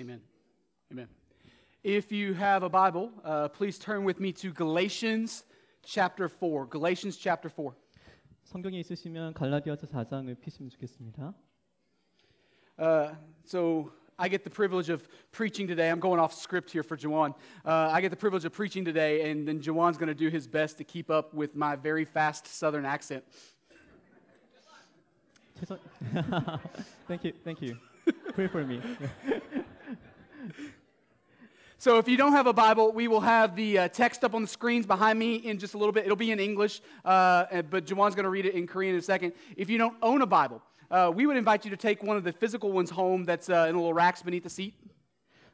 Amen. Amen. If you have a Bible, uh, please turn with me to Galatians chapter 4. Galatians chapter 4. 성경에 있으시면 갈라디아서 4장을 피시면 좋겠습니다. Uh, so I get the privilege of preaching today. I'm going off script here for Jawan. Uh, I get the privilege of preaching today, and then Jawan's going to do his best to keep up with my very fast Southern accent. 최선 Thank you. Thank you. Pray for me. So if you don't have a Bible, we will have the uh, text up on the screens behind me in just a little bit. It'll be in English, uh, but Jawan's going to read it in Korean in a second. If you don't own a Bible, uh, we would invite you to take one of the physical ones home that's uh, in the little racks beneath the seat.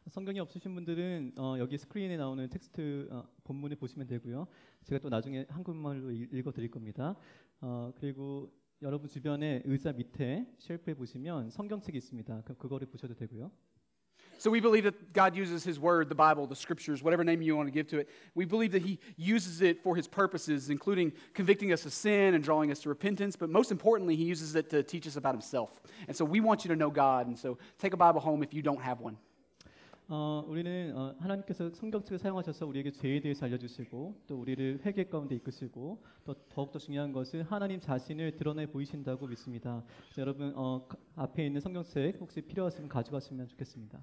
성경이 없으신 분들은 어, 여기 스크린에 나오는 텍스트 어, 본문을 보시면 되고요. 제가 또 나중에 한국말로 읽- 읽어드릴 겁니다. 어, 그리고 여러분 주변에 의자 밑에 쉘프에 보시면 성경책이 있습니다. 그럼 그거를 보셔도 되고요. So we believe that God uses His Word, the Bible, the Scriptures, whatever name you want to give to it. We believe that He uses it for His purposes, including convicting us of sin and drawing us to repentance. But most importantly, He uses it to teach us about Himself. And so we want you to know God. And so take a Bible home if you don't have one. 어, 우리는 어, 하나님께서 성경책을 사용하셔서 우리에게 죄에 대해서 알려주시고 또 우리를 회개 가운데 이끄시고 또 더욱더 중요한 것은 하나님 자신을 드러내 보이신다고 믿습니다. 그래서 여러분 어, 가- 앞에 있는 성경책 혹시 필요하시면 가져가시면 좋겠습니다.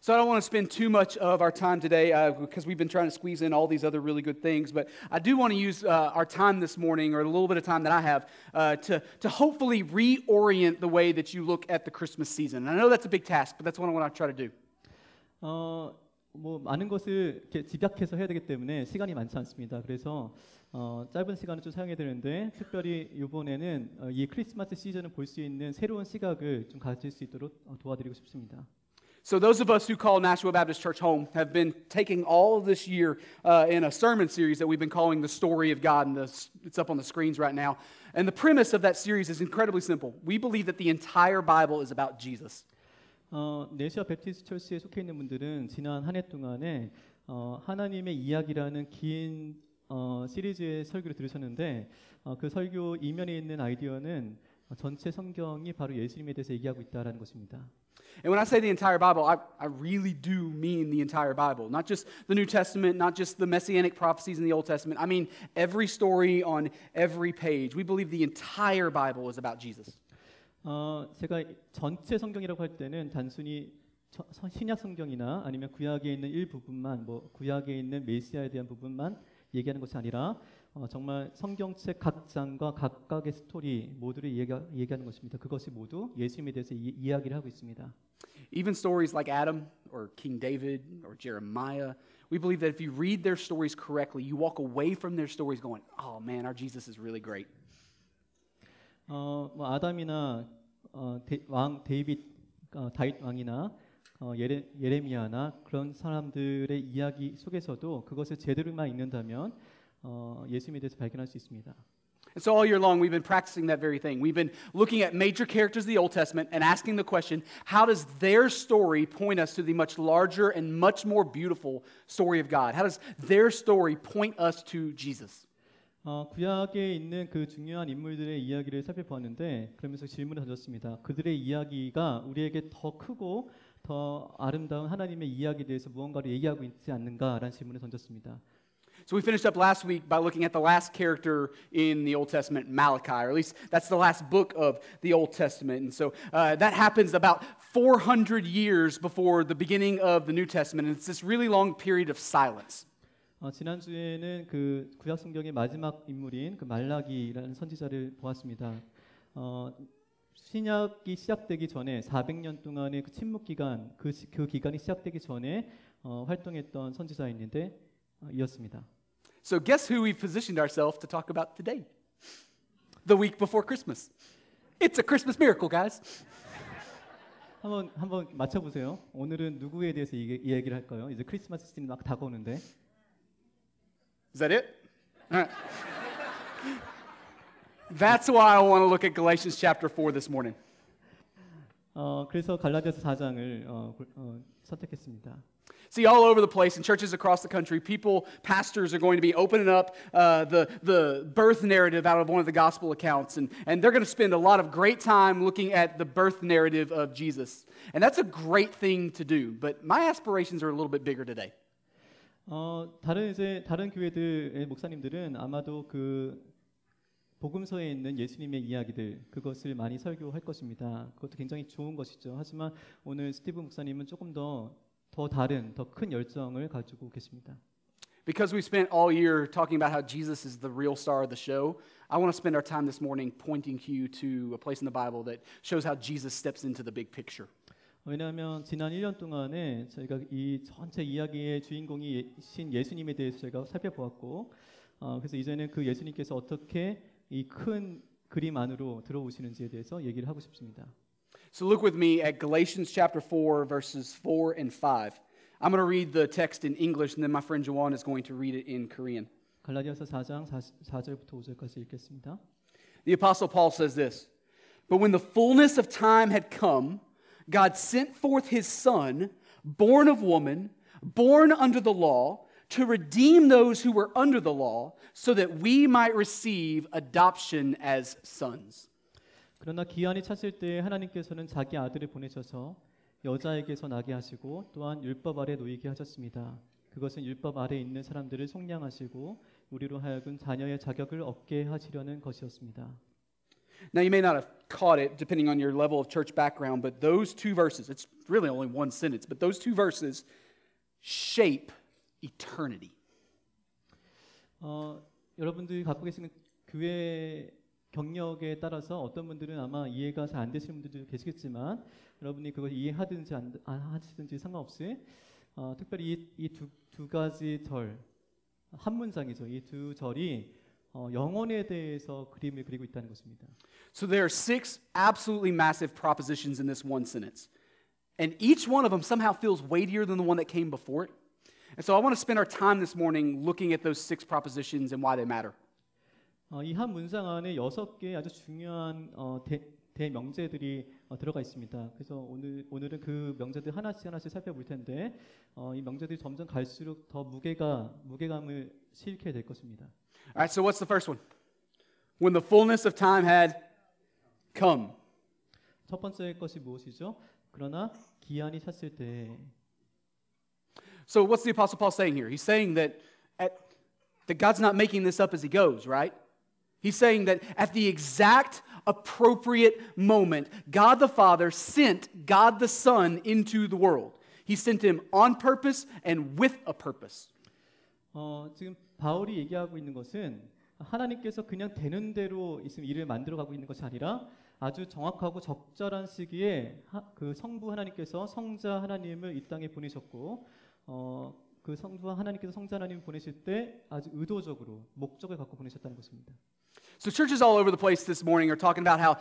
So I don't want to spend too much of our time today uh, because we've been trying to squeeze in all these other really good things. But I do want to use uh, our time this morning, or a little bit of time that I have, uh, to, to hopefully reorient the way that you look at the Christmas season. And I know that's a big task, but that's what I want to try to do. 어, 뭐 많은 것을 이렇게 집약해서 해야 되기 때문에 시간이 많지 않습니다. 그래서 어, 짧은 시간을 좀 사용해야 되는데 특별히 이번에는 어, 이 크리스마스 시즌을 볼 수 있는 새로운 시각을 좀 가질 수 있도록 어, 도와드리고 싶습니다. So, those of us who call Nashua Baptist Church home have been taking all of this year uh, in a sermon series that we've been calling The Story of God, and the, it's up on the screens right now. And the premise of that series is incredibly simple. We believe that the entire Bible is about Jesus. 어, 네시아 베프티스트 철시에 속해 있는 분들은 지난 한 해 동안에 어, 하나님의 이야기라는 긴 어, 시리즈의 설교를 들으셨는데 어, 그 설교 이면에 있는 아이디어는 어, 전체 성경이 바로 예수님에 대해서 얘기하고 있다라는 것입니다. And when I say the entire Bible, I, I really do mean the entire Bible. Not just the New Testament, not just the messianic prophecies in the Old Testament. I mean every story on every page. We believe the entire Bible is about Jesus. 어, 제가 전체 성경이라고 할 때는 단순히 저- 서- 신약 성경이나 아니면 구약에 있는 일부분만 뭐 구약에 있는 메시아에 대한 부분만 얘기하는 것이 아니라 어, 정말 성경책 각 장과 각각의 스토리 모두를 얘기, 얘기하는 것입니다. 그것이 모두 예수님에 대해서 이, 이야기를 하고 있습니다. Even stories like Adam or King David or Jeremiah, we believe that if you read their stories correctly, you walk away from their stories going, oh man, our Jesus is really great. 어, 뭐 아담이나 어, 데, 왕 데이빗 어, 다윗 왕이나 어, 예레, 예레미야나 그런 사람들의 이야기 속에서도 그것을 제대로만 읽는다면 어, 예수님에 대해서 발견할 수 있습니다. And so all year long, we've been practicing that very thing. We've been looking at major characters of the Old Testament and asking the question how does their story point us to the much larger and much more beautiful story of God? How does their story point us to Jesus? 어, 구약에 있는 그 중요한 인물들의 이야기를 살펴보았는데 그러면서 질문을 던졌습니다. 그들의 이야기가 우리에게 더 크고 더 아름다운 하나님의 이야기에 대해서 무언가를 얘기하고 있지 않는가라는 질문을 던졌습니다. So we finished up last week by looking at the last character in the Old Testament, Malachi, or at least that's the last book of the Old Testament. And so uh, that happens about 400 years before the beginning of the New Testament. And it's this really long period of silence. 어, 지난주에는 그 구약 성경의 마지막 인물인 그 말라기라는 선지자를 보았습니다. 어, 신약이 시작되기 전에 400년 동안의 그 침묵 기간, 그, 시- 그 기간이 시작되기 전에 어, 활동했던 선지자였는데 어, 이었습니다. So guess who we've positioned ourselves to talk about today? The week before Christmas. It's a Christmas miracle, guys. 한번 한번 맞춰보세요. 오늘은 누구에 대해서 이, 이 얘기를 할까요? 이제 크리스마스 시즌 막 다가오는데 Is that it? All right. That's why I want to look at Galatians chapter 4 this morning. 어, 그래서 갈라디아서 4장을 어, 골- 어, 선택했습니다. See, all over the place in churches across the country, people, pastors are going to be opening up uh, the, the birth narrative out of one of the gospel accounts, and, and they're going to spend a lot of great time looking at the birth narrative of Jesus. And that's a great thing to do, but my aspirations are a little bit bigger today. 어, 다른 이제 다른 교회들의 목사님들은 아마도 그 복음서에 있는 예수님의 이야기들 그것을 많이 설교할 것입니다. 그것도 굉장히 좋은 것이죠. 하지만 오늘 스티브 목사님은 조금 더 더 다른 더 큰 열정을 가지고 계십니다. Because we spent all year talking about how Jesus is the real star of the show, I want to spend our time this morning pointing you to a place in the Bible that shows how Jesus steps into the big picture. 왜냐하면 지난 1년 동안에 저희가 이 전체 이야기의 주인공이신 예수님에 대해서 저희가 살펴보았고 어, 그래서 이제는 그 예수님께서 어떻게 이 큰 그림 안으로 들어오시는지에 대해서 얘기를 하고 싶습니다. So look with me at Galatians chapter 4, verses 4 and 5. I'm going to read the text in English, and then my friend Joanne is going to read it in Korean. 갈라디아서 4장 4, 절부터 5절까지 읽겠습니다. The Apostle Paul says this But when the fullness of time had come, God sent forth his Son, born of woman, born under the law, to redeem those who were under the law, so that we might receive adoption as sons. 그러나 기한이 찼을 때 하나님께서는 자기 아들을 보내셔서 여자에게서 나게 하시고 또한 율법 아래 놓이게 하셨습니다. 그것은 율법 아래 있는 사람들을 속량하시고 우리로 하여금 자녀의 자격을 얻게 하시려는 것이었습니다. Now, you may not have caught it depending on your level of church background, but those two verses, it's really only one sentence, but those two verses shape eternity. 어, 여러분들이 갖고 계시는 교회 경력에 따라서 어떤 분들은 아마 이해가 잘 안 되시는 분들도 계시겠지만 여러분이 그걸 이해하든지 안, 안 하시든지 상관없이 어, 특별히 이 두 두 가지 절 한 문장이죠. 이 두 절이 어, 영혼에 대해서 그림을 그리고 있다는 것입니다. So there are six absolutely massive propositions in this one sentence. And each one of them somehow feels weightier than the one that came before it. And so I want to spend our time this morning looking at those six propositions and why they matter. 어, 이한 문장 안에 여섯 개 아주 중요한 어, 대, 대명제들이 어, 들어가 있습니다. 그래서 오늘 오늘은 그 명제들 하나씩 하나씩 살펴볼 텐데 어, 이 명제들이 점점 갈수록 더 무게가 무게감을 실게 될 것입니다. All right, so what's the first one? When the fullness of time had come. 첫 번째 것이 무엇이죠? 그러나 기한이 찼을 때 So what's the Apostle Paul saying here? He's saying that, at, that God's not making this up as he goes, right? He's saying that at the exact appropriate moment, God the Father sent God the Son into the world. He sent him on purpose and with a purpose. 어, 지금 바울이 얘기하고 있는 것은 하나님께서 그냥 되는 대로 있으면 일을 만들어 가고 있는 것이 아니라 아주 정확하고 적절한 시기에 하, 그 성부 하나님께서 성자 하나님을 이 땅에 보내셨고 어, 그 성부 하나님께서 성자 하나님을 보내실 때 아주 의도적으로 목적을 갖고 보내셨다는 것입니다. So, churches all over the place this morning are talking about how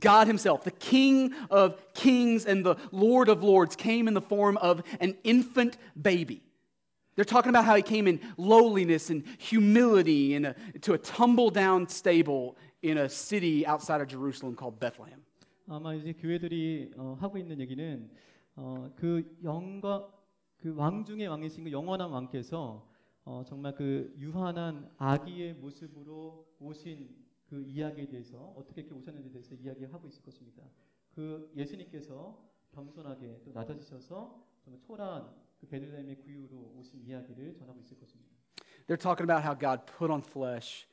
God Himself, the King of kings and the Lord of lords, came in the form of an infant baby. They're talking about how He came in lowliness and humility in a, to a tumble down stable in a city outside of Jerusalem called Bethlehem. 아마 이제 교회들이 어, 하고 있는 얘기는 어, 그 영과 그 왕 중의 왕이신 그 영원한 왕께서 어, 정말 그 유한한 아기의 모습으로 오신 그 이야기에 대해서 어떻게 이렇게 오셨는지에 대해서 이야기하고 있을 것입니다. 그 예수님께서 겸손하게 또 낮아지셔서 정말 초라한 그 베들레헴의 구유로 오신 이야기를 전하고 있을 것입니다. They're talking about how God put on flesh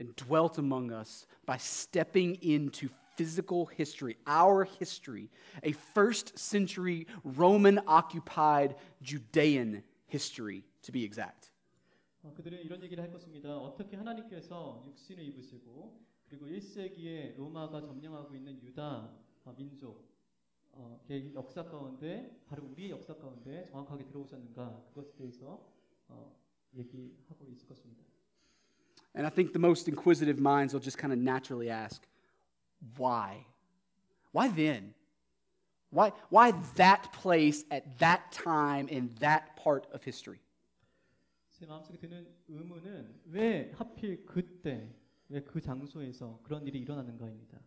and dwelt among us by stepping into physical history, our history, a first century Roman occupied Judean history, to be exact. 어, 그들은 이런 얘기를 할 것입니다. 어떻게 하나님께서 육신을 입으시고 그리고 1세기에 로마가 점령하고 있는 유다 어, 민족 어, 의 역사 가운데 바로 우리의 역사 가운데 정확하게 들어오셨는가 그것에 대해서 어, 얘기하고 있을 것입니다. And I think the most inquisitive minds will just kind of naturally ask, why? Why then? Why, why that place at that time in that part of history? 제 마음속에 드는 의문은 왜 하필 그때 왜 그 장소에서 그런 일이 일어나는가입니다.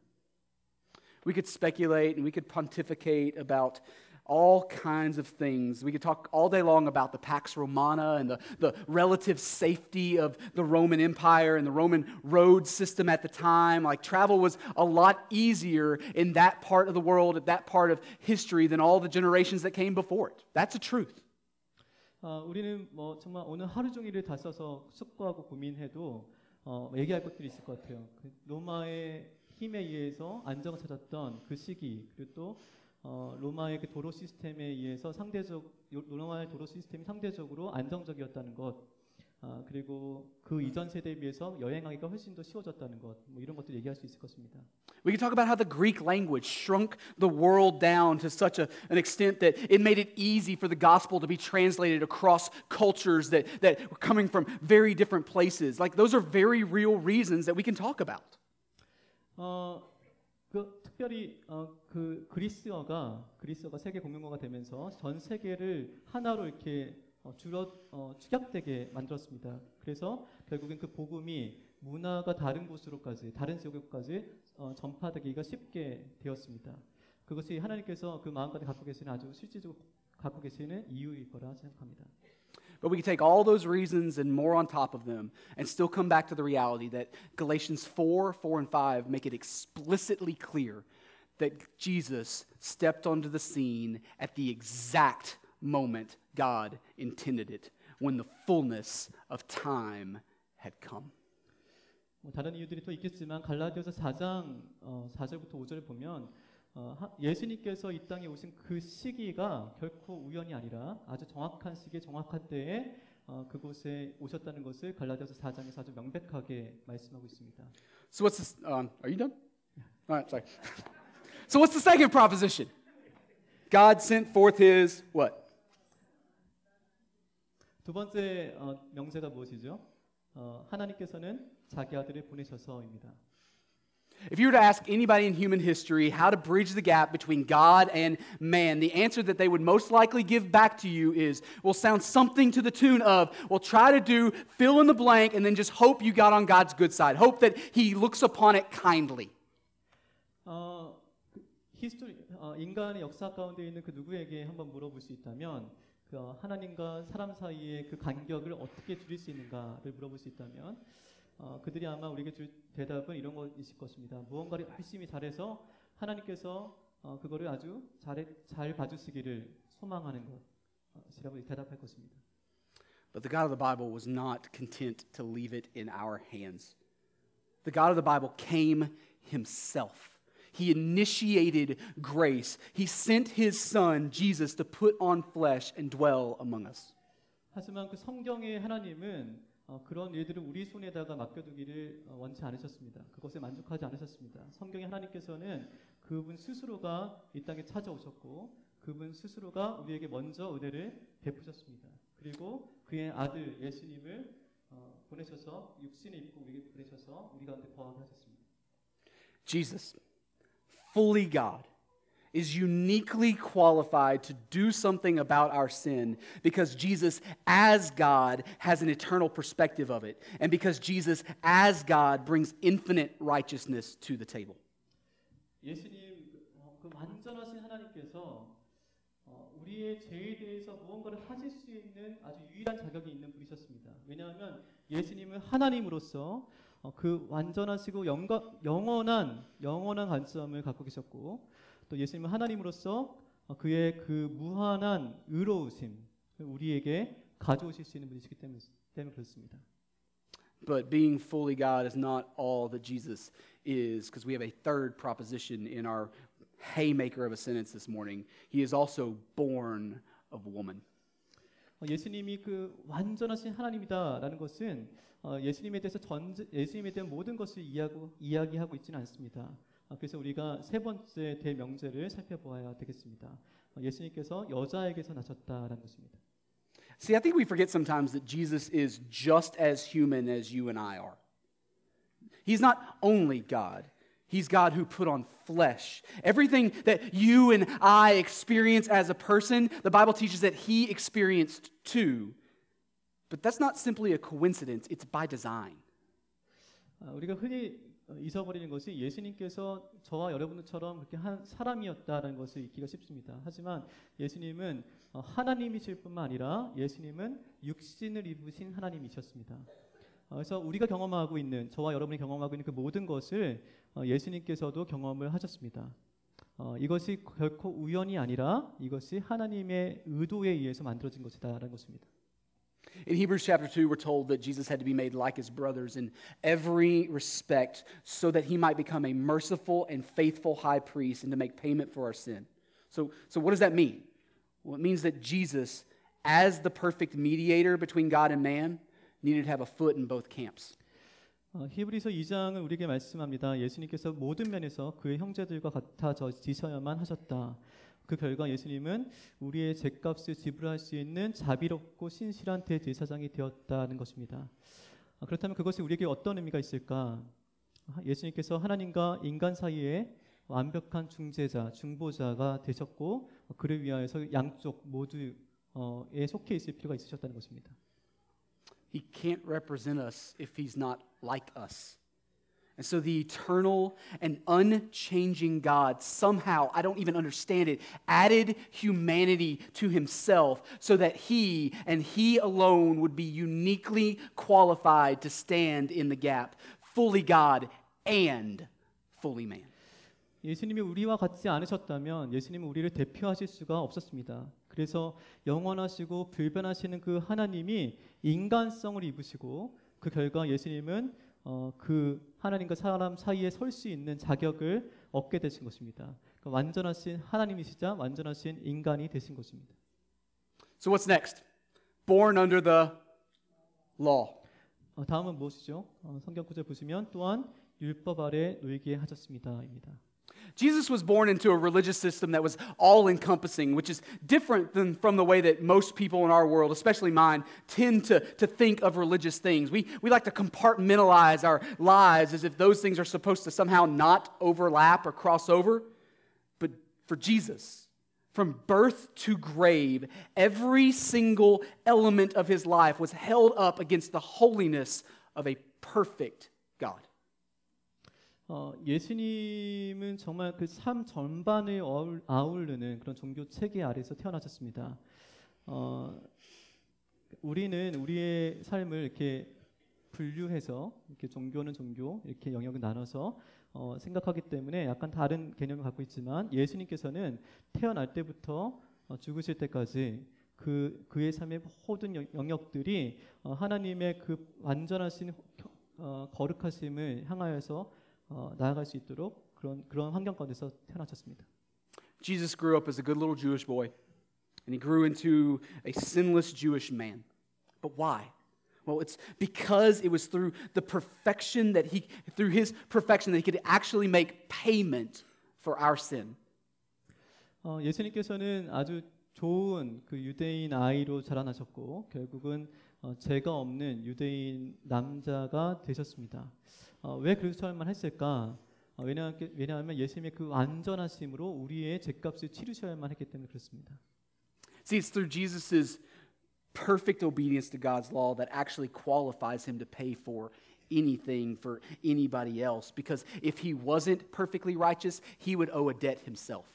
We could speculate and we could pontificate about all kinds of things. We could talk all day long about the Pax Romana and the, the relative safety of the Roman Empire and the Roman road system at the time. Like, travel was a lot easier in that part of the world, at that part of history, than all the generations that came before it. That's a truth. 어, 우리는 뭐 정말 오늘 하루 종일을 다 써서 숙고하고 고민해도 어, 얘기할 것들이 있을 것 같아요. 그 로마의 힘에 의해서 안정을 찾았던 그 시기 그리고 또 어, 로마의 그 도로 시스템에 의해서 상대적 요- 로마의 도로 시스템이 상대적으로 안정적이었다는 것 아, 그리고 그 이전 세대에 비해서 여행하기가 훨씬 더 쉬워졌다는 것 뭐 이런 것들 얘기할 수 있을 것입니다. We can talk about how the Greek language shrunk the world down to such a, an extent that it made it easy for the gospel to be translated across cultures that, that were coming from very different places. Like, those are very real reasons that we can talk about. 어, 그 특별히 어, 그 그리스어가 그리스어가 세계 공용어가 되면서 전 세계를 하나로 이렇게 어, 줄어 어, 축약되게 만들었습니다. 그래서 결국엔 그 복음이 문화가 다른 곳으로까지 다른 지역까지 어, 전파되기가 쉽게 되었습니다. 그것이 하나님께서 그 마음까지 갖고 계시는 아주 실질적으로 갖고 계시는 이유일 거라 생각합니다. But we can take all those reasons and more on top of them and still come back to the reality that Galatians 4, 4, and 5 make it explicitly clear that Jesus stepped onto the scene at the exact moment God intended it, when the fullness of time had come. 뭐 다른 이유들이 또 있겠지만 갈라디아서 4장 어, 4절부터 5절을 보면 어, 하- 예수님께서 이 땅에 오신 그 시기가 결코 우연이 아니라 아주 정확한 시기에 정확한 때에 어, 그곳에 오셨다는 것을 갈라디아서 4장에서 아주 명백하게 말씀하고 있습니다. So, what's this? Um, are you done? All right, sorry. so, what's the second proposition? God sent forth his what? 두 번째 어, 명제가 무엇이죠? 어, 하나님께서는 자기 아들을 보내셔서입니다. If you were to ask anybody in human history how to bridge the gap between God and man, the answer that they would most likely give back to you is will sound something to the tune of, well, try to do fill in the blank and then just hope you got on God's good side. Hope that He looks upon it kindly. 어, 그 히스토리 어, 인간의 역사 가운데 있는 그 누구에게 한번 물어볼 수 있다면 그 어, 하나님과 사람 사이의 그 간격을 어떻게 줄일 수 있는가를 물어볼 수 있다면 어, 그들이 아마 우리에게 줄 대답은 이런 것이실 것입니다. 무언가를 열심히 잘해서 하나님께서 어, 그거를 아주 잘, 잘 봐주시기를 소망하는 것이라고 대답할 것입니다. But the God of the Bible was not content to leave it in our hands. The God of the Bible came Himself. He initiated grace. He sent His Son, Jesus, to put on flesh and dwell among us. 하지만 그 성경의 하나님은 어, 그런 일들을 우리 손에다가 맡겨두기를 어, 원치 않으셨습니다. 그것에 만족하지 않으셨습니다. 성경의 하나님께서는 그분 스스로가 이 땅에 찾아오셨고 그분 스스로가 우리에게 먼저 은혜를 베푸셨습니다. 그리고 그의 아들 예수님을 어, 보내셔서 육신을 입고 우리에게 보내셔서 우리 가운데 거하게 하셨습니다. Jesus, fully God, is uniquely qualified to do something about our sin because Jesus, as God, has an eternal perspective of it, and because Jesus, as God, brings infinite righteousness to the table. 예수님 어, 그 완전하신 하나님께서 어, 우리의 죄에 대해서 무언가를 하실 수 있는 아주 유일한 자격이 있는 분이셨습니다. 왜냐하면 예수님은 하나님으로서 어, 그 완전하시고 영가, 영원한 영원한 관점을 갖고 계셨고 또 예수님은 하나님으로서 어, 그의 그 무한한 의로우심 우리에게 가져오실 수 있는 분이시기 때문에, 때문에 그렇습니다. But being fully God is not all that Jesus is, because we have a third proposition in our haymaker of a sentence this morning. He is also born of woman. 어, 예수님이 그 완전하신 하나님이다라는 것은 어, 예수님에 대해서 전 예수님에 대한 모든 것을 이야기하고, 이야기하고 있지는 않습니다. 어, 그래서 우리가 세 번째 대명제를 살펴보아야 되겠습니다. 어, 예수님께서 여자에게서 나셨다라는 것입니다. See, I think we forget sometimes that Jesus is just as human as you and I are. He's not only God, He's God who put on flesh. Everything that you and I experience as a person, the Bible teaches that He experienced too. But that's not simply a coincidence, it's by design. 아, 우리가 흔히 어, 잊어버리는 것이 예수님께서 저와 여러분들처럼 그렇게 한 사람이었다라는 것을 잊기가 쉽습니다. 하지만 예수님은 어, 하나님이실 뿐만 아니라 예수님은 육신을 입으신 하나님이셨습니다. 어, 그래서 우리가 경험하고 있는 저와 여러분이 경험하고 있는 그 모든 것을 어, 예수님께서도 경험을 하셨습니다. 어, 이것이 결코 우연이 아니라 이것이 하나님의 의도에 의해서 만들어진 것이다라는 것입니다. In Hebrews chapter 2, we're told that Jesus had to be made like his brothers in every respect so that he might become a merciful and faithful high priest and to make payment for our sin. So, so what does that mean? Well, it means that Jesus, as the perfect mediator between God and man, needed to have a foot in both camps. 어, 히브리서 2장은 우리에게 말씀합니다. 예수님께서 모든 면에서 그의 형제들과 같아지셔야만 하셨다. 그 결과 예수님은 우리의 죄값을 지불할 수 있는 자비롭고 신실한 대제사장이 되었다는 것입니다. 아, 그렇다면 그것이 우리에게 어떤 의미가 있을까? 아, 예수님께서 하나님과 인간 사이에 완벽한 중재자, 중보자가 되셨고 그를 위하여서 양쪽 모두에 속해 있을 필요가 있으셨다는 것입니다. He can't represent us if he's not like us. And so the eternal and unchanging God somehow, I don't even understand it, added humanity to himself so that he and he alone would be uniquely qualified to stand in the gap, fully God and fully man. 예수님이 우리와 같지 않으셨다면 예수님은 우리를 대표하실 수가 없었습니다. 그래서 영원하시고 불변하시는 그 하나님이 인간성을 입으시고 그 결과 예수님은 어, 그 하나님과 사람 사이에 설 수 있는 자격을 얻게 되신 것입니다. 그러니까 완전하신 하나님이시자 완전하신 인간이 되신 것입니다. So what's next? Born under the law. 어, 다음은 무엇이죠? 어, 성경 구절 보시면 또한 율법 아래 놀게 하셨습니다입니다. Jesus was born into a religious system that was all encompassing, which is different than from the way that most people in our world, especially mine, tend to, to think of religious things. We, we like to compartmentalize our lives as if those things are supposed to somehow not overlap or cross over. But for Jesus, from birth to grave, every single element of his life was held up against the holiness of a perfect God. 어, 예수님은 정말 그 삶 전반을 어울, 아우르는 그런 종교 체계 아래서 태어나셨습니다. 어, 우리는 우리의 삶을 이렇게 분류해서 이렇게 종교는 종교 이렇게 영역을 나눠서 어, 생각하기 때문에 약간 다른 개념을 갖고 있지만 예수님께서는 태어날 때부터 어, 죽으실 때까지 그 그의 삶의 모든 영역들이 어, 하나님의 그 완전하신 어, 거룩하심을 향하여서 어, 나아갈 수 있도록 그런 그런 환경 가운데서 태어나셨습니다. Jesus grew up as a good little Jewish boy, and he grew into a sinless Jewish man. But why? Well, it's because it was through the perfection that he, through his perfection, that he could actually make payment for our sin. 어, 예수님께서는 아주 좋은 그 유대인 아이로 자라나셨고 결국은 어, 죄가 없는 유대인 남자가 되셨습니다. 어, 왜 그렇게만 했을까? 어, 왜냐, 왜냐하면 예수님의 그 완전하심으로 우리의 죄값을 치르셔야만 했기 때문에 그렇습니다. See, it's through Jesus's perfect obedience to God's law that actually qualifies him to pay for anything for anybody else. Because if he wasn't perfectly righteous, he would owe a debt himself.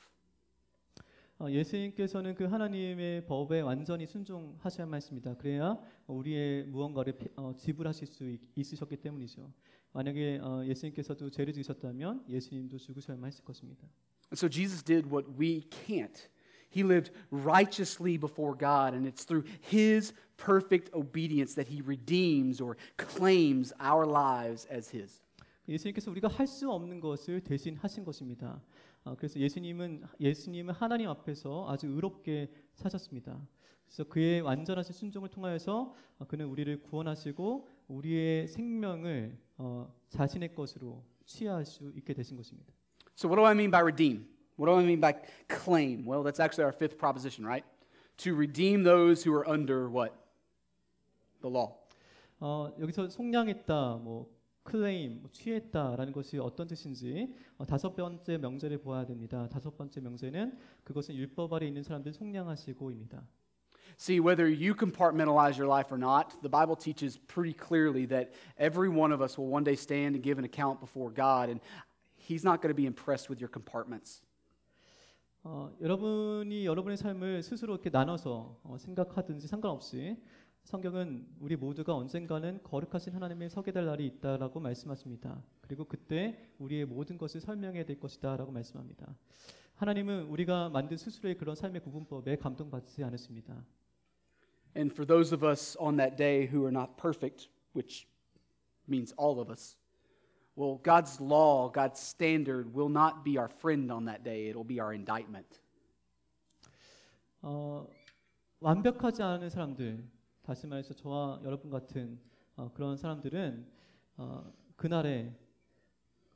어, 예수님께서는 그 하나님의 법에 완전히 순종하셔야만 했습니다. 그래야 우리의 무언가를 어, 지불하실 수 있, 있으셨기 때문이죠. 만약에 어, 예수님께서도 죄를 지으셨다면 예수님도 죽으셔야만 했을 것입니다. So Jesus did what we can't. He lived righteously before God, and it's through his perfect obedience that he redeems or claims our lives as his. 예수님께서 우리가 할 수 없는 것을 대신 하신 것입니다. 어, 그래서 예수님은 예수님은 하나님 앞에서 아주 의롭게 사셨습니다. 그래서 그의 완전하신 순종을 통하여서 어, 그는 우리를 구원하시고 우리의 생명을 어, 자신의 것으로 취할 수 있게 되신 것입니다. So what do I mean by redeem? What do I mean by claim? Well, that's actually our fifth proposition, right? To redeem those who are under what? The law. 어, 여기서 속량했다, 뭐 클레임, 뭐 취했다라는 것이 어떤 뜻인지 어, 다섯 번째 명제를 보아야 됩니다. 다섯 번째 명제는 그것은 율법 아래 있는 사람들 속량하시고입니다. See, whether you compartmentalize your life or not, the Bible teaches pretty clearly that every one of us will one day stand and give an account before God, and He's not going to be impressed with your compartments. 어, 여러분이 여러분의 삶을 스스로 이렇게 나눠서 어, 생각하든지 상관없이 성경은 우리 모두가 언젠가는 거룩하신 하나님의 서게 될 날이 있다라고 말씀하십니다. 그리고 그때 우리의 모든 것을 설명해야 될 것이다라고 말씀합니다. 하나님은 우리가 만든 스스로의 그런 삶의 구분법에 감동받지 않으십니다. And for those of us on that day who are not perfect, which means all of us, well, God's law, God's standard will not be our friend on that day, it'll be our indictment. 어, 완벽하지 않은 사람들, 다시 말해서 저와 여러분 같은 어, 그런 사람들은 어, 그날에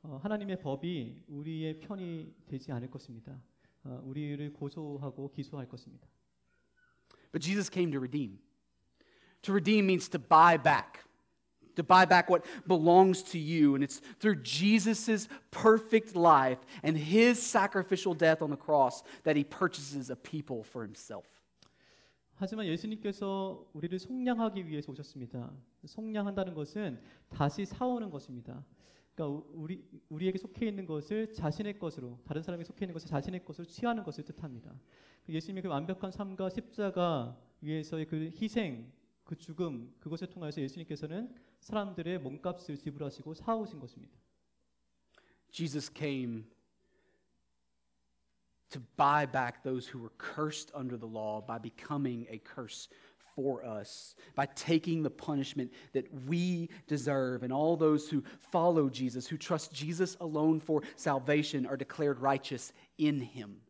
어, 하나님의 법이 우리의 편이 되지 않을 것입니다. 어, 우리를 고소하고 기소할 것입니다. But Jesus came to redeem. To redeem means to buy back, to buy back what belongs to you. And it's through Jesus' perfect life and his sacrificial death on the cross that he purchases a people for himself. 하지만 예수님께서 우리를 속량하기 위해서 오셨습니다. 속량한다는 것은 다시 사오는 것입니다. 그러니까 우리 우리에게 속해 있는 것을 자신의 것으로 다른 사람에게 속해 있는 것을 자신의 것으로 취하는 것을 뜻합니다. 예수님의 그 완벽한 삶과 십자가 위에서의 그 희생, 그 죽음 그것을 통하여서 예수님께서는 사람들의 몸값을 지불하시고 사오신 것입니다. Jesus came to buy back those who were cursed under the law by becoming a curse for us, by taking the punishment that we deserve. And all those who follow Jesus, who trust Jesus alone for salvation, are declared righteous in him.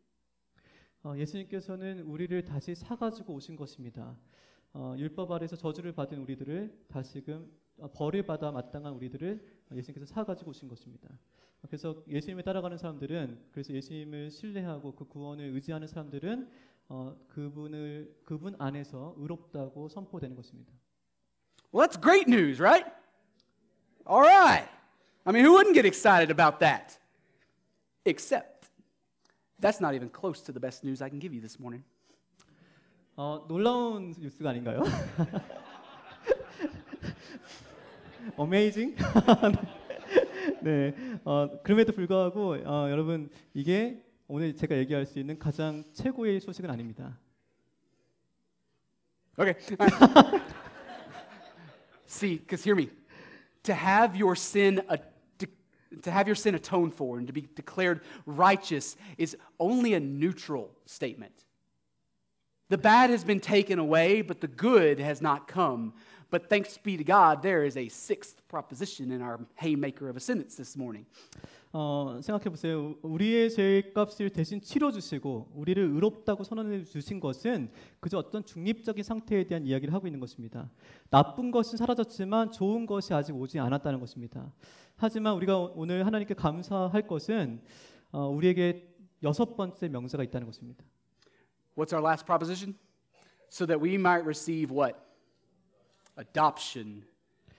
어, 예수님께서는 우리를 다시 사가지고 오신 것입니다. 어, 율법 아래서 저주를 받은 우리들을 다시금 어, 벌을 받아 마땅한 우리들을 예수님께서 사가지고 오신 것입니다. 그래서 예수님을 따라가는 사람들은 그래서 예수님을 신뢰하고 그 구원을 의지하는 사람들은 어, 그분을 그분 안에서 의롭다고 선포되는 것입니다. Well, that's great news, right? All right. I mean, who wouldn't get excited about that? Except, that's not even close to the best news I can give you this morning. 어, 놀라운 뉴스가 아닌가요? 어메이징? 네, 어, 그럼에도 불구하고 어, 여러분 이게 오늘 제가 얘기할 수 있는 가장 최고의 소식은 아닙니다. Okay. See, because hear me. To have your sin a, to, to have your sin atoned for and to be declared righteous is only a neutral statement. The bad has been taken away, but the good has not come. But thanks be to God, there is a sixth proposition in our haymaker of a sentence this morning. 어, 생각해 보세요. 우리의 죄값을 대신 치러 주시고 우리를 의롭다고 선언해 주신 것은 그저 어떤 중립적인 상태에 대한 이야기를 하고 있는 것입니다. 나쁜 것은 사라졌지만 좋은 것이 아직 오지 않았다는 것입니다. 하지만 우리가 오늘 하나님께 감사할 것은 어, 우리에게 여섯 번째 명제가 있다는 것입니다. What's our last proposition? So that we might receive what? Adoption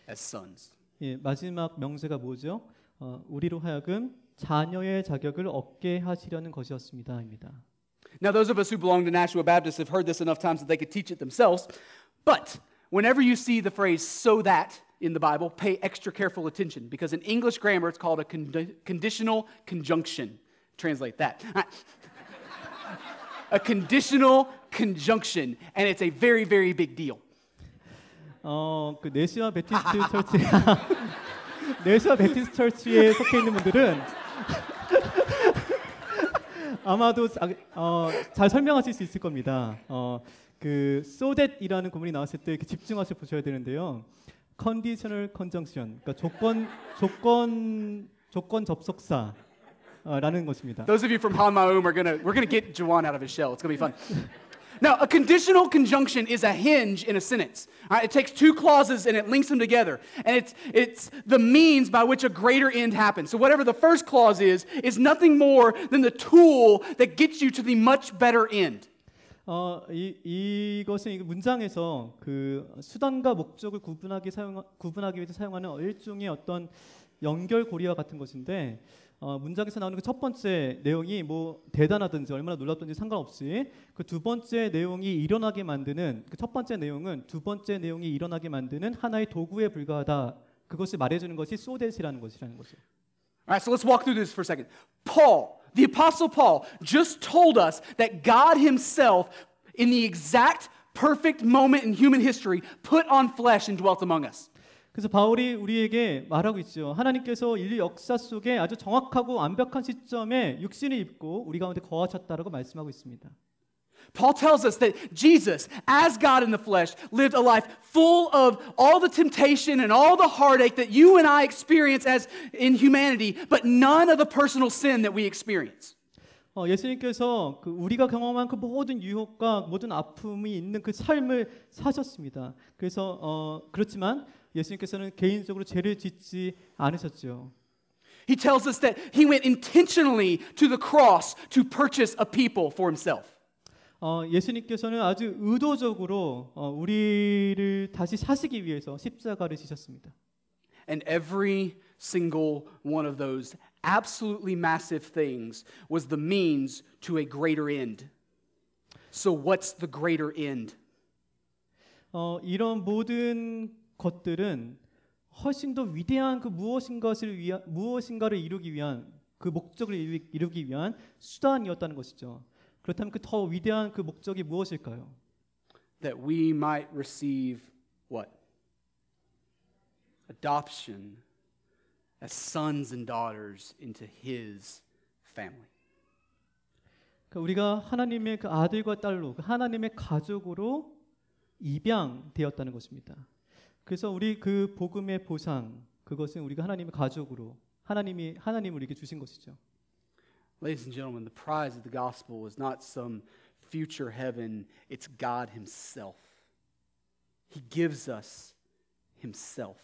as sons. 예, 마지막 명제가 뭐죠? 어, 우리로 하여금 자녀의 자격을 얻게 하시려는 것이었습니다입니다. Now, those of us who belong to Nashua Baptist have heard this enough times that they could teach it themselves. But whenever you see the phrase so that in the Bible, pay extra careful attention because in English grammar it's called a condi- conditional conjunction. Translate that. a conditional conjunction, and it's a very, very big deal. 어, 그 네시아 베티스트 철치 네시아 베티스트 철치에 속해 있는 분들은 아마도 자, 어, 잘 설명하실 수 있을 겁니다. 어, 그 so that이라는 구문이 나왔을 때 집중하셔 보셔야 되는데요. conditional conjunction, 그러니까 조건 조건 조건 접속사. 라는 것입니다. Those of you from Hanmaum are gonna we're gonna get Jawan out of his shell. It's gonna be fun. Now, a conditional conjunction is a hinge in a sentence. All right? It takes two clauses and it links them together. And it's, it's the means by which a greater end happens. So, whatever the first clause is, is nothing more than the tool that gets you to the much better end. 어, 이, 이것은 이 문장에서 그 수단과 목적을 구분하기 사용 구분하기 위해서 사용하는 일종의 어떤 연결고리와 같은 것인데 어, 문장에서 나오는 그 첫 번째 내용이 뭐 대단하든지 얼마나 놀랍든지 상관없이 그 두 번째 내용이 일어나게 만드는 그 첫 번째 내용은 두 번째 내용이 일어나게 만드는 하나의 도구에 불과하다. 그것을 말해주는 것이 소댓이라는 것이라는 거죠. All right, so let's walk through this for a second. Paul, the Apostle Paul, just told us that God Himself, in the exact perfect moment in human history, put on flesh and dwelt among us. 그래서 바울이 우리에게 말하고 있죠. 하나님께서 인류 역사 속에 아주 정확하고 완벽한 시점에 육신을 입고 우리 가운데 거하셨다라고 말씀하고 있습니다. Paul tells us that Jesus, as God in the flesh, lived a life full of all the temptation and all the heartache that you and I experience as in humanity, but none of the personal sin that we experience. 어, 예수님께서 그 우리가 경험한 그 모든 유혹과 모든 아픔이 있는 그 삶을 사셨습니다. 그래서 어, 그렇지만 예수님께서는 개인적으로 죄를 짓지 않으셨죠. He tells us that he went intentionally to the cross to purchase a people for himself. 어, 예수님께서는 아주 의도적으로 어, 우리를 다시 사시기 위해서 십자가를 지셨습니다. And every single one of those absolutely massive things was the means to a greater end. So, what's the greater end? 어, 이런 모든 것들은 훨씬 더 위대한 그 무엇인가를 위한 무엇인가를 이루기 위한 그 목적을 이루- 이루기 위한 수단이었다는 것이죠. 그렇다면 그 더 위대한 그 목적이 무엇일까요? That we might receive what? Adoption as sons and daughters into his family. 그러니까 우리가 하나님의 그 아들과 딸로 그 하나님의 가족으로 입양되었다는 것입니다. 그래서 우리 그 복음의 보상 그것은 우리가 하나님의 가족으로 하나님이 하나님 우리에게 주신 것이죠. Ladies and gentlemen, the prize of the gospel is not some future heaven, it's God Himself. He gives us Himself.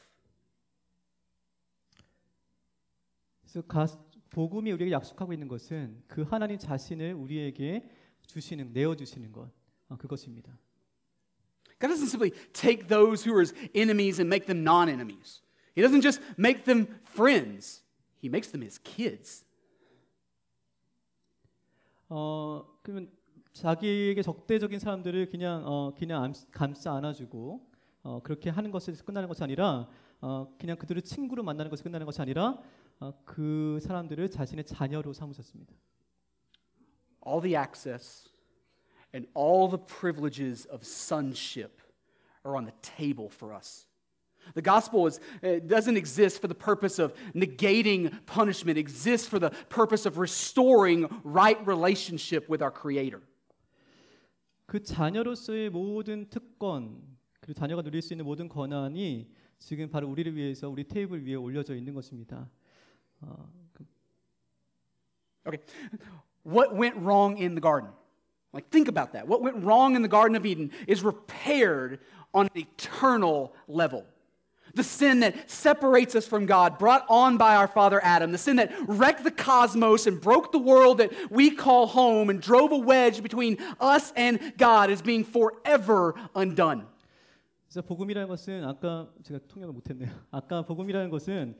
그래서 가, 복음이 우리에게 약속하고 있는 것은 그 하나님 자신을 우리에게 주시는 내어 주시는 것 어, 그것입니다. God doesn't simply take those who are His enemies and make them non enemies. He doesn't just make them friends, He makes them His kids. 어 그러면 자기에게 적대적인 사람들을 그냥 어 그냥 암- 감싸 안아주고 어 그렇게 하는 것이 끝나는 것이 아니라 어 그냥 그들을 친구로 만나는 것이 끝나는 것이 아니라 어, 그 사람들을 자신의 자녀로 삼으셨습니다. All the access and all the privileges of sonship are on the table for us. The gospel is, it doesn't exist for the purpose of negating punishment, it exists for the purpose of restoring right relationship with our Creator. 그 자녀로서의 모든 특권 그리고 자녀가 누릴 수 있는 모든 권한이 지금 바로 우리를 위해서 우리 테이블 위에 올려져 있는 것입니다. 어, 그 Okay, what went wrong in the garden? Like, think about that. What went wrong in the Garden of Eden is repaired on an eternal level. The sin that separates us from God, brought on by our father Adam, the sin that wrecked the cosmos and broke the world that we call home and drove a wedge between us and God, is being forever undone. 그래서 복음이라는 것은 아까 제가 통역을 못했네요. 아까 복음이라는 것은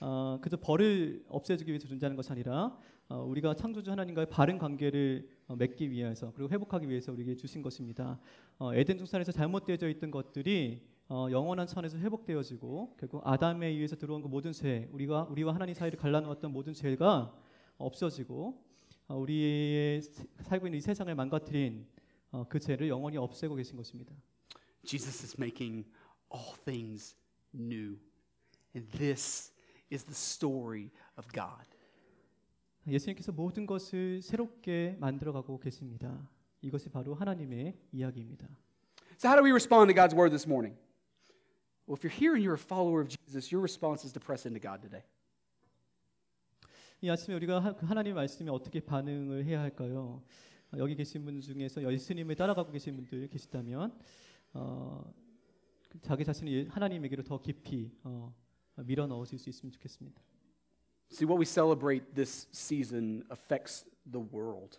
어, 그저 벌을 없애주기 위해서 존재하는 것이 아니라 어, 우리가 창조주 하나님과의 바른 관계를 어, 맺기 위해서 그리고 회복하기 위해서 우리에게 주신 것입니다. 어, 에덴 동산에서 잘못되어져 있던 것들이 어, 영원한 천에서 회복되어지고 결국 아담에 의해서 들어온 그 모든 죄, 우리가 우리와 하나님 사이를 갈라놓았던 모든 죄가 없어지고 어, 우리의 세- 살고 있는 이 세상을 망가뜨린 어, 그 죄를 영원히 없애고 계신 것입니다. Jesus is making all things new. And this is the story of God. 예수님께서 모든 것을 새롭게 만들어가고 계십니다. 이것이 바로 하나님의 이야기입니다. So, how do we respond to God's word this morning? Well, if you're here and you're a follower of Jesus, your response is to press into God today. 이 아침에 우리가 하- 그 하나님 말씀에 어떻게 반응을 해야 할까요? 어, 여기 계신 분 중에서 예수님을 따라가고 계신 분들 계시다면 어, 그 자기 자신을 예- 하나님에게로 더 깊이 어, 밀어 넣으실 수 있으면 좋겠습니다. See, what we celebrate this season affects the world.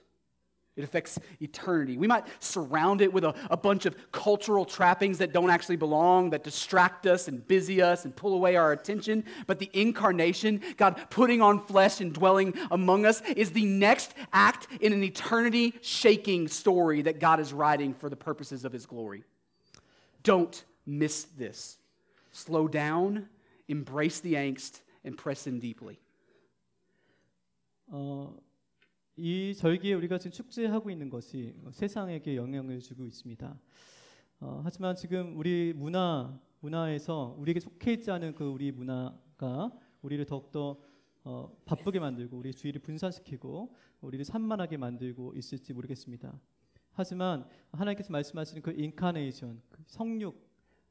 It affects eternity. We might surround it with a, a, bunch of cultural trappings that don't actually belong, that distract us and busy us and pull away our attention. But the incarnation, God putting on flesh and dwelling among us, is the next act in an eternity shaking story that God is writing for the purposes of His glory. Don't miss this. Slow down, embrace the angst, and press in deeply. Uh... 이 절기에 우리가 지금 축제하고 있는 것이 세상에게 영향을 주고 있습니다. 어, 하지만 지금 우리 문화 문화에서 우리에게 속해 있지 않은 그 우리 문화가 우리를 더욱더 어, 바쁘게 만들고 우리 주의를 분산시키고 우리를 산만하게 만들고 있을지 모르겠습니다. 하지만 하나님께서 말씀하시는 그 인카네이션, 그 성육,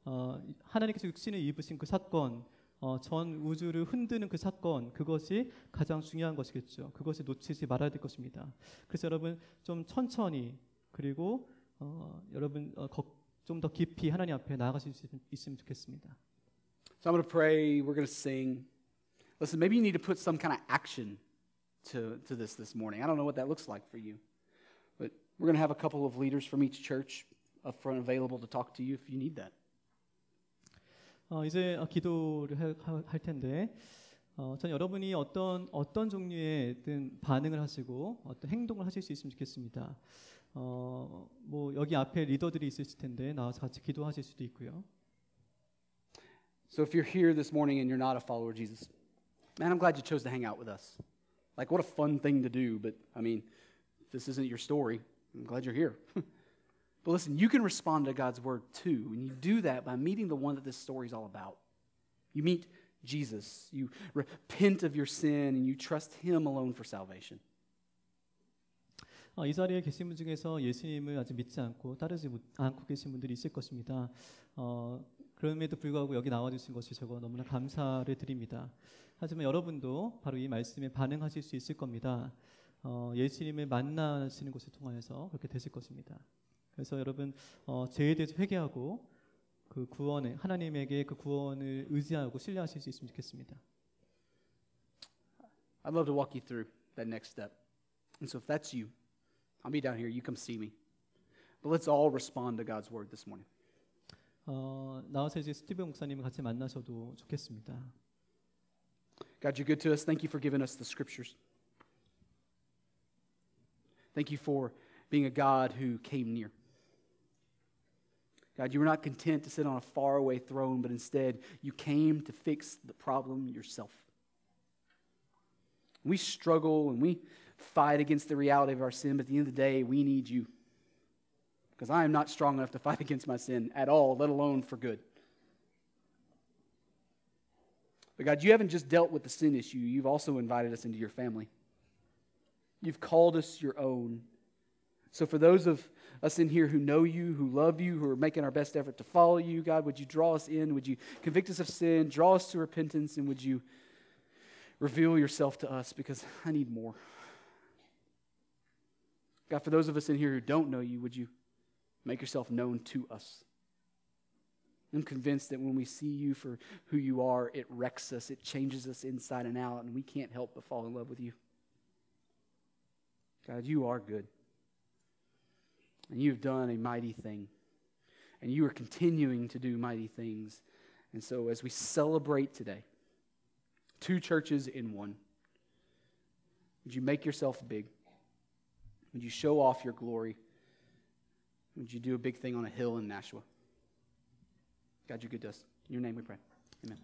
어, 하나님께서 육신을 입으신 그 사건, 어, 전 우주를 흔드는 그 사건 그것이 가장 중요한 것이겠죠. 그것을 놓치지 말아야 될 것입니다. 그래서 여러분 좀 천천히 그리고 어, 여러분 어, 좀더 깊이 하나님 앞에 나아가실 수 있으면 좋겠습니다. So I'm going to pray. We're going to sing. Listen, maybe you need to put some kind of action to, to this this morning. I don't know what that looks like for you. But we're going to have a couple of leaders from each church up front available to talk to you if you need that. 어, 이제 기도를 할, 할 텐데 어, 전 여러분이 어떤 어떤 종류의 반응을 하시고 어떤 행동을 하실 수 있으면 좋겠습니다. 어, 뭐 여기 앞에 리더들이 있을 텐데 나와서 같이 기도하실 수도 있고요. So if you're here this morning and you're not a follower of Jesus, man, I'm glad you chose to hang out with us. Like what a fun thing to do, but I mean, this isn't your story. I'm glad you're here. But listen, you can respond to God's word too, and you do that by meeting the one that this story is all about. You meet Jesus, you repent of your sin, and you trust Him alone for salvation. 어, 이 자리에 계신 분 중에서 예수님을 아직 믿지 않고 따르지 않고 계신 분들이 있을 것입니다. 어, 그럼에도 불구하고 여기 나와주신 것이 저거 너무나 감사를 드립니다. 하지만 여러분도 바로 이 말씀에 반응하실 수 있을 겁니다. 어, 예수님을 만나시는 것을 통하여서 그렇게 되실 것입니다. 그래서 여러분 어, 죄에 대해서 회개하고 그 구원에 하나님에게 그 구원을 의지하고 신뢰하실 수 있으면 좋겠습니다. I'd love to walk you through that next step. And so if that's you, I'll be down here. You come see me. But let's all respond to God's word this morning. 어, 나와서 이제 스티브 목사님을 같이 만나셔도 좋겠습니다. God, you're good to us. Thank you for giving us the scriptures. Thank you for being a God who came near. God, you were not content to sit on a faraway throne, but instead you came to fix the problem yourself. We struggle and we fight against the reality of our sin, but at the end of the day, we need you. Because I am not strong enough to fight against my sin at all, let alone for good. But God, you haven't just dealt with the sin issue, you've also invited us into your family. You've called us your own. So, for those of us in here who know you, who love you, who are making our best effort to follow you, God, would you draw us in? Would you convict us of sin, draw us to repentance, and would you reveal yourself to us? Because I need more. God, for those of us in here who don't know you, would you make yourself known to us? I'm convinced that when we see you for who you are, it wrecks us, it changes us inside and out, and we can't help but fall in love with you. God, you are good. And you've done a mighty thing. And you are continuing to do mighty things. And so, as we celebrate today, two churches in one, would you make yourself big? Would you show off your glory? Would you do a big thing on a hill in Nashua? God, you're good to us. In your name we pray. Amen.